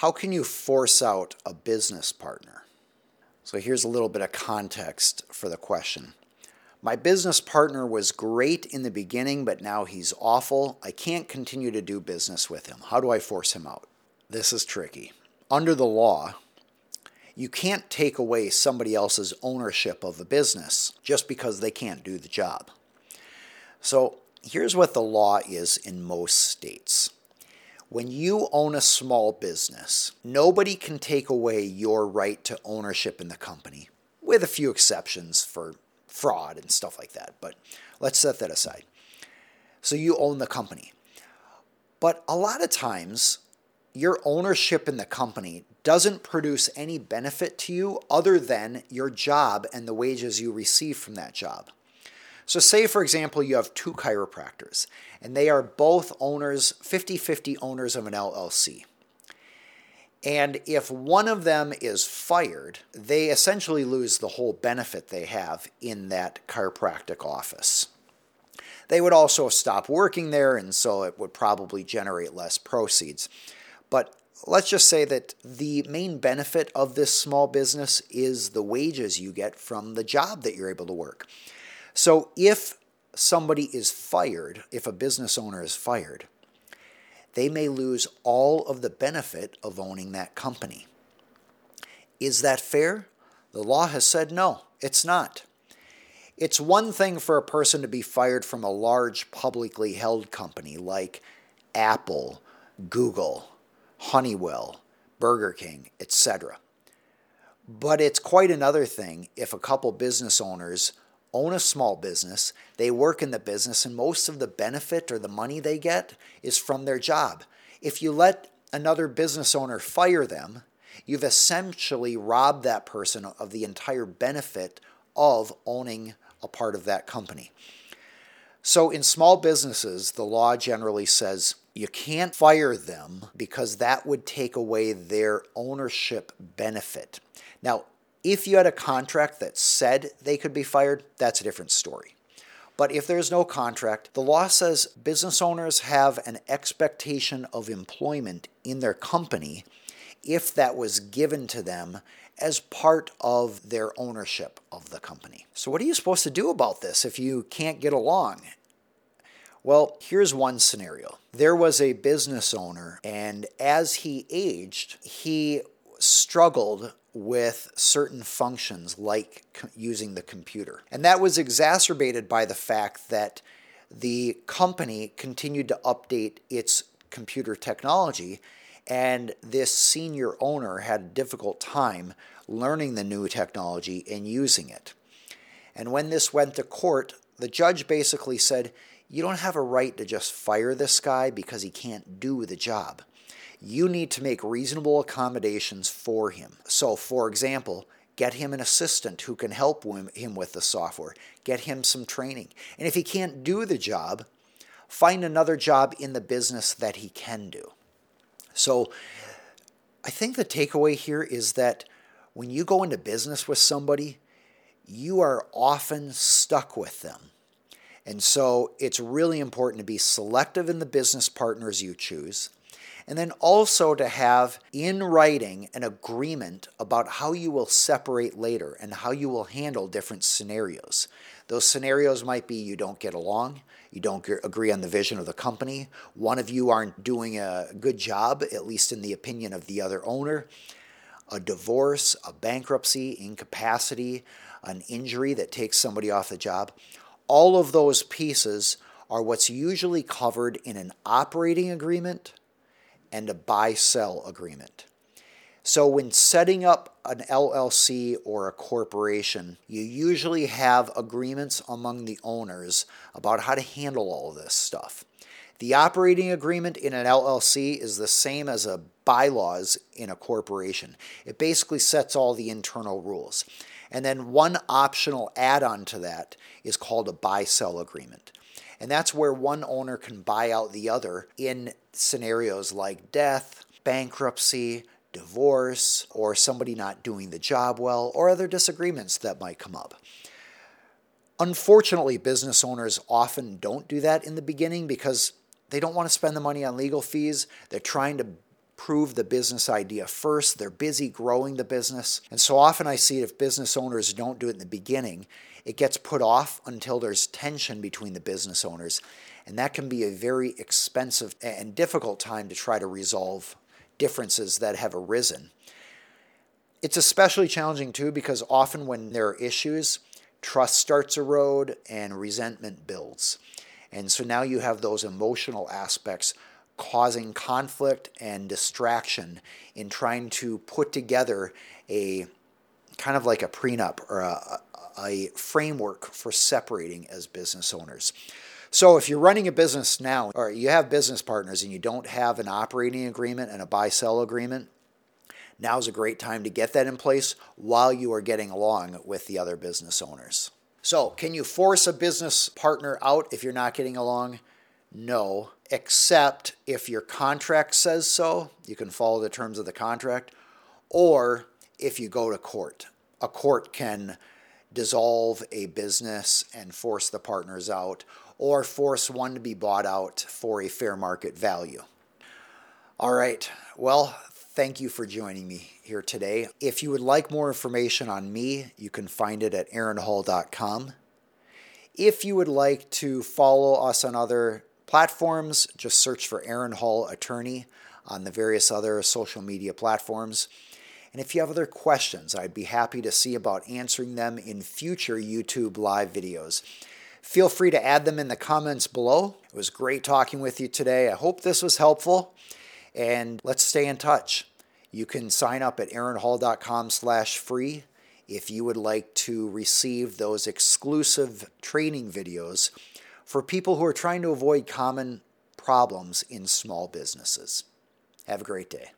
How can you force out a business partner? So here's a little bit of context for the question. My business partner was great in the beginning, but now he's awful. I can't continue to do business with him. How do I force him out? This is tricky. Under the law, you can't take away somebody else's ownership of a business just because they can't do the job. So here's what the law is in most states. When you own a small business, nobody can take away your right to ownership in the company, with a few exceptions for fraud and stuff like that. But let's set that aside. So you own the company. But a lot of times, your ownership in the company doesn't produce any benefit to you other than your job and the wages you receive from that job. So, say for example, you have two chiropractors and they are both owners, 50 50 owners of an LLC. And if one of them is fired, they essentially lose the whole benefit they have in that chiropractic office. They would also stop working there, and so it would probably generate less proceeds. But let's just say that the main benefit of this small business is the wages you get from the job that you're able to work. So if somebody is fired, if a business owner is fired, they may lose all of the benefit of owning that company. Is that fair? The law has said no, it's not. It's one thing for a person to be fired from a large publicly held company like Apple, Google, Honeywell, Burger King, etc. But it's quite another thing if a couple business owners own a small business, they work in the business, and most of the benefit or the money they get is from their job. If you let another business owner fire them, you've essentially robbed that person of the entire benefit of owning a part of that company. So, in small businesses, the law generally says you can't fire them because that would take away their ownership benefit. Now, if you had a contract that said they could be fired, that's a different story. But if there's no contract, the law says business owners have an expectation of employment in their company if that was given to them as part of their ownership of the company. So, what are you supposed to do about this if you can't get along? Well, here's one scenario. There was a business owner, and as he aged, he struggled with certain functions like using the computer. And that was exacerbated by the fact that the company continued to update its computer technology, and this senior owner had a difficult time learning the new technology and using it. And when this went to court, the judge basically said, you don't have a right to just fire this guy because he can't do the job. You need to make reasonable accommodations for him. So, for example, get him an assistant who can help him with the software, get him some training. And if he can't do the job, find another job in the business that he can do. So, I think the takeaway here is that when you go into business with somebody, you are often stuck with them and so it's really important to be selective in the business partners you choose. And then also to have in writing an agreement about how you will separate later and how you will handle different scenarios. Those scenarios might be you don't get along, you don't agree on the vision of the company, one of you aren't doing a good job, at least in the opinion of the other owner, a divorce, a bankruptcy, incapacity, an injury that takes somebody off the job all of those pieces are what's usually covered in an operating agreement and a buy sell agreement. So, when setting up an LLC or a corporation, you usually have agreements among the owners about how to handle all this stuff. The operating agreement in an LLC is the same as a bylaws in a corporation. It basically sets all the internal rules. And then one optional add on to that is called a buy sell agreement. And that's where one owner can buy out the other in scenarios like death, bankruptcy, divorce, or somebody not doing the job well, or other disagreements that might come up. Unfortunately, business owners often don't do that in the beginning because they don't want to spend the money on legal fees. They're trying to prove the business idea first. They're busy growing the business. And so often I see if business owners don't do it in the beginning, it gets put off until there's tension between the business owners. And that can be a very expensive and difficult time to try to resolve differences that have arisen. It's especially challenging too because often when there are issues, trust starts erode and resentment builds. And so now you have those emotional aspects causing conflict and distraction in trying to put together a kind of like a prenup or a, a framework for separating as business owners. So if you're running a business now or you have business partners and you don't have an operating agreement and a buy sell agreement, now is a great time to get that in place while you are getting along with the other business owners. So, can you force a business partner out if you're not getting along? No, except if your contract says so, you can follow the terms of the contract, or if you go to court. A court can dissolve a business and force the partners out, or force one to be bought out for a fair market value. All right, well, thank you for joining me here today. If you would like more information on me, you can find it at aaronhall.com. If you would like to follow us on other platforms, just search for Aaron Hall Attorney on the various other social media platforms. And if you have other questions, I'd be happy to see about answering them in future YouTube live videos. Feel free to add them in the comments below. It was great talking with you today. I hope this was helpful and let's stay in touch. You can sign up at aaronhall.com slash free if you would like to receive those exclusive training videos for people who are trying to avoid common problems in small businesses. Have a great day.